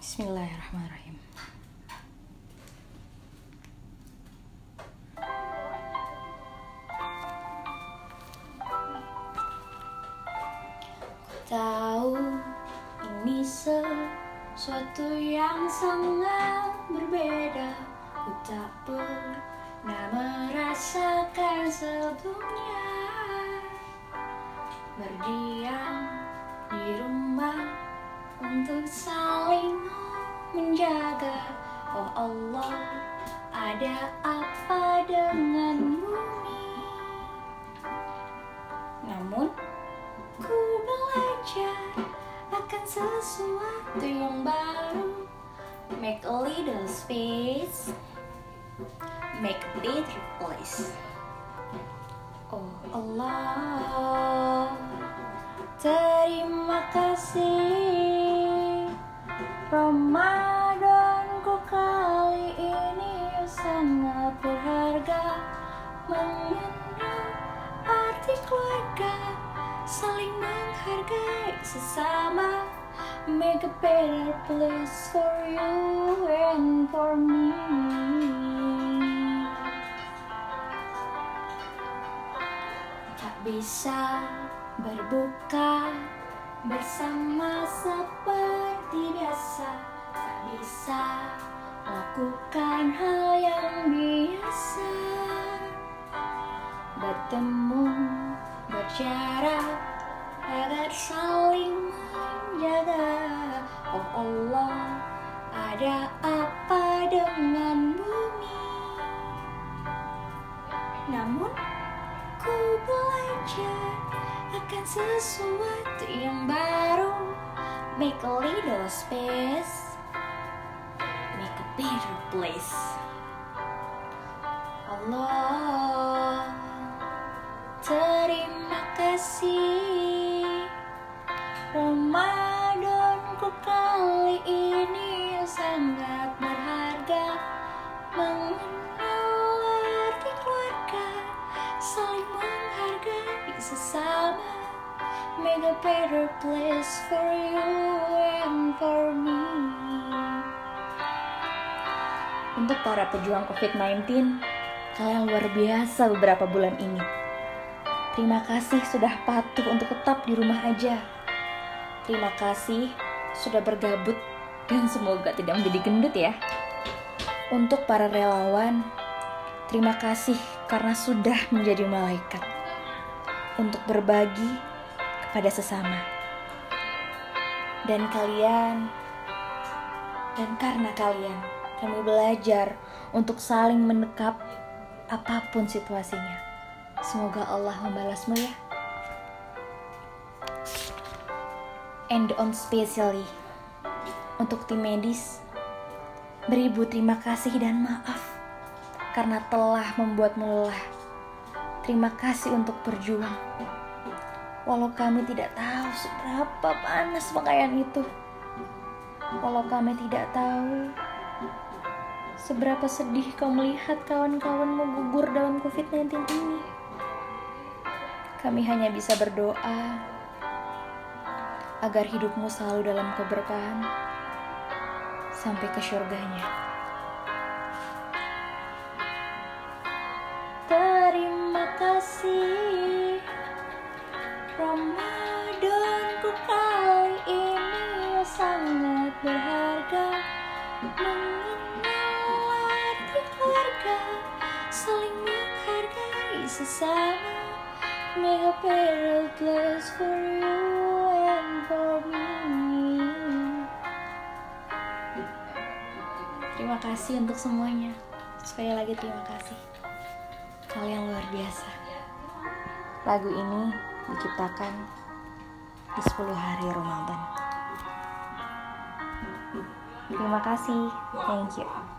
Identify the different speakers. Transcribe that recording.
Speaker 1: Bismillahirrahmanirrahim. Tahu ini sesuatu yang sangat berbeda Ku tak pernah merasakan sebelumnya Berdiam di rumah untuk saling menjaga. Oh Allah ada apa dengan bumi Namun ku belajar akan sesuatu yang baru. Make a little space. Make a better place. Oh Allah Terima kasih Ramadanku kali ini sangat berharga Mengenal arti keluarga Saling menghargai sesama. Make a better place for you and for me. Tak bisa berbuka bersama bisa lakukan hal yang biasa. Bertemu, berjarak agar saling menjaga. Oh Allah, ada apa dengan bumi? Namun ku belajar akan sesuatu yang baru. Make a little space better place Allah Terima kasih. Ramadanku kali ini sangat berharga Mengenal arti keluarga. Saling menghargai sesama. Make a better place for you and for me Untuk para pejuang COVID-19 Kalian luar biasa beberapa bulan ini Terima kasih sudah patuh untuk tetap di rumah aja. Terima kasih sudah bergabut dan semoga tidak menjadi gendut ya. Untuk para relawan, terima kasih karena sudah menjadi malaikat. Untuk berbagi kepada sesama. Dan kalian, dan karena kalian, kami belajar untuk saling mendekap apa pun situasinya. Semoga Allah membalasmu ya. And on specially untuk tim medis, beribu terima kasih dan maaf karena telah membuatmu lelah. Terima kasih untuk berjuang. Walau kami tidak tahu seberapa panas pakaian itu. Walau kami tidak tahu seberapa sedih kau melihat kawan-kawanmu gugur dalam COVID-19 ini. Kami hanya bisa berdoa agar hidupmu selalu dalam keberkahan sampai ke surganya. Terima kasih Ramadanku kali ini sangat berharga Mengenal Make a better place for you and for me? Terima kasih untuk semuanya. Sekali lagi terima kasih. Kalian luar biasa. Lagu ini diciptakan di 10 hari Ramadan. Terima kasih. Thank you